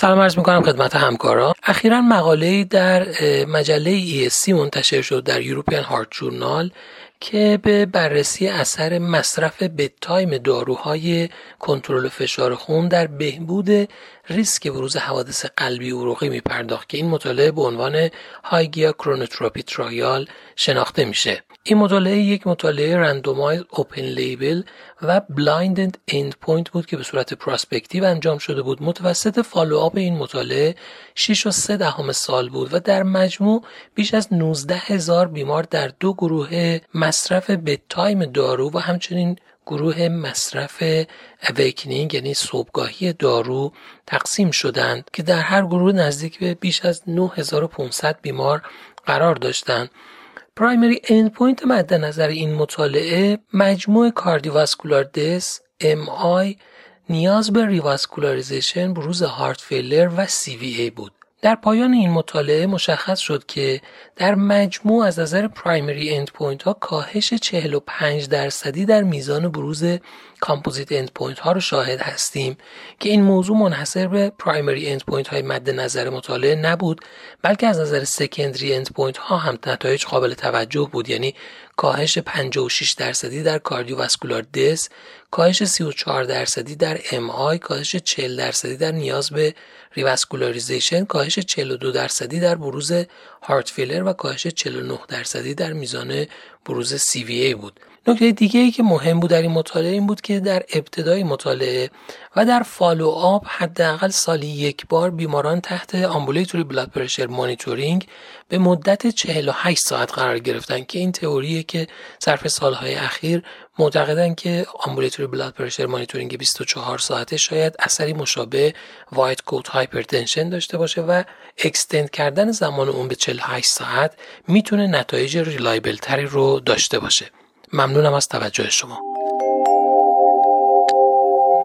سلام عرض می‌کنم خدمت همکارا. اخیرا مقاله در مجله ESC منتشر شد در European Heart Journal که به بررسی اثر مصرف bedtime داروهای کنترل فشار خون در بهبود ریسک بروز حوادث قلبی عروقی میپرداخت که این مطالعه به عنوان Hygia Chronotherapy Trial شناخته میشه. این مطالعه یک مطالعه randomized open label و blinded endpoint بود که به صورت prospective انجام شده بود. متوسط follow-up این مطالعه 6 و 3 دهم سال بود و در مجموع بیش از 19 هزار بیمار در دو گروه مصرف bedtime دارو و همچنین گروه مصرف awakening یعنی صبحگاهی دارو تقسیم شدند که در هر گروه نزدیک به بیش از 9500 بیمار قرار داشتند. primary endpoint مد نظر این مطالعه مجموع cardiovascular death MI نیاز به revascularization بروز heart failure و CVA بود. در پایان این مطالعه مشخص شد که در مجموع از نظر primary endpoint ها کاهش 45 درصدی در میزان بروز composite endpoint ها رو شاهد هستیم که این موضوع منحصر به primary endpoint های مد نظر مطالعه نبود بلکه از نظر secondary endpoint ها هم نتایج قابل توجه بود یعنی کاهش 56 درصدی در cardiovascular death کاهش 34 درصدی در MI کاهش 40 درصدی در نیاز به revascularization کاهش 42 درصدی در بروز heart failure و کاهش 49 درصدی در میزان بروز CVA بود. نکته دیگه ای که مهم بود در این مطالعه این بود که در ابتدای مطالعه و در follow-up حداقل سالی یک بار بیماران تحت ambulatory blood pressure monitoring به مدت 48 ساعت قرار گرفتن که این تئوریه که ظرف سالهای اخیر معتقدن که ambulatory blood pressure monitoring 24 ساعته شاید اثری مشابه white coat hypertension داشته باشه و extend کردن زمان اون به 48 ساعت می‌تونه نتایج reliable تری رو داشته باشه. ممنونم از توجه شما.